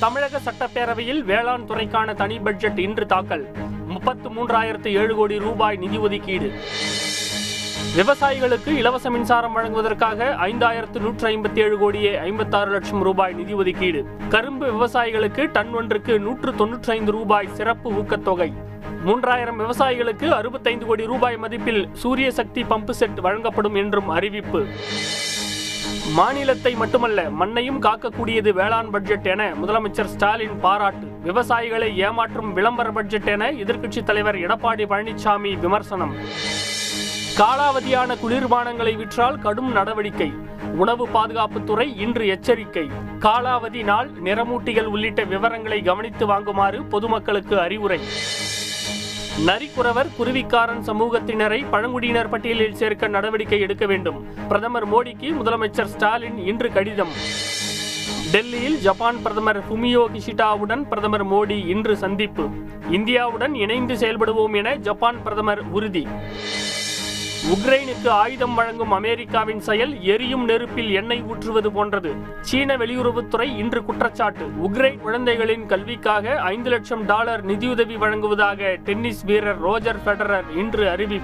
தமிழக சட்டப்பேரவையில் வேளாண் துறைக்கான தனி பட்ஜெட் இன்று தாக்கல். முப்பத்து மூன்றாயிரத்து ஏழு கோடி ரூபாய் நிதி ஒதுக்கீடு. விவசாயிகளுக்கு இலவச மின்சாரம் வழங்குவதற்காக ஐந்தாயிரத்து நூற்று ஐம்பத்தி ஏழு கோடியே ஐம்பத்தாறு லட்சம் ரூபாய் நிதி ஒதுக்கீடு. கரும்பு விவசாயிகளுக்கு டன் ஒன்றுக்கு நூற்று தொன்னூற்றி ஐந்து ரூபாய் சிறப்பு ஊக்கத்தொகை. மூன்றாயிரம் விவசாயிகளுக்கு அறுபத்தைந்து கோடி ரூபாய் மதிப்பில் சூரிய சக்தி பம்பு செட் வழங்கப்படும் என்றும் அறிவிப்பு. மாநிலத்தை மட்டுமல்ல மண்ணையும் காக்கக்கூடியது வேளாண் பட்ஜெட் என முதலமைச்சர் ஸ்டாலின் பாராட்டு. விவசாயிகளை ஏமாற்றும் விளம்பர பட்ஜெட் என எதிர்க்கட்சித் தலைவர் எடப்பாடி பழனிசாமி விமர்சனம். காலாவதியான குளிர்பானங்களை விற்றால் கடும் நடவடிக்கை. உணவு பாதுகாப்புத்துறை இன்று எச்சரிக்கை. காலாவதி நாள் நிறமூட்டிகள் உள்ளிட்ட விவரங்களை கவனித்து வாங்குமாறு பொதுமக்களுக்கு அறிவுரை. நரிக்குறவர் குருவிக்காரன் சமூகத்தினரை பழங்குடியினர் பட்டியலில் சேர்க்க நடவடிக்கை எடுக்க வேண்டும். பிரதமர் மோடிக்கு முதலமைச்சர் ஸ்டாலின் இன்று கடிதம். டெல்லியில் ஜப்பான் பிரதமர் ஃபுமியோ கிஷிடாவுடன் பிரதமர் மோடி இன்று சந்திப்பு. இந்தியாவுடன் இணைந்து செயல்படுவோம் என ஜப்பான் பிரதமர் உறுதி. உக்ரைனுக்கு ஆயுதம் வழங்கும் அமெரிக்காவின் செயல் எரியும் நெருப்பில் எண்ணெய் ஊற்றுவது போன்றது. சீன வெளியுறவுத்துறை இன்று குற்றச்சாட்டு. உக்ரைன் குழந்தைகளின் கல்விக்காக ஐந்து லட்சம் டாலர் நிதியுதவி வழங்குவதாக டென்னிஸ் வீரர் ரோஜர் ஃபெடரர் இன்று அறிவிப்பு.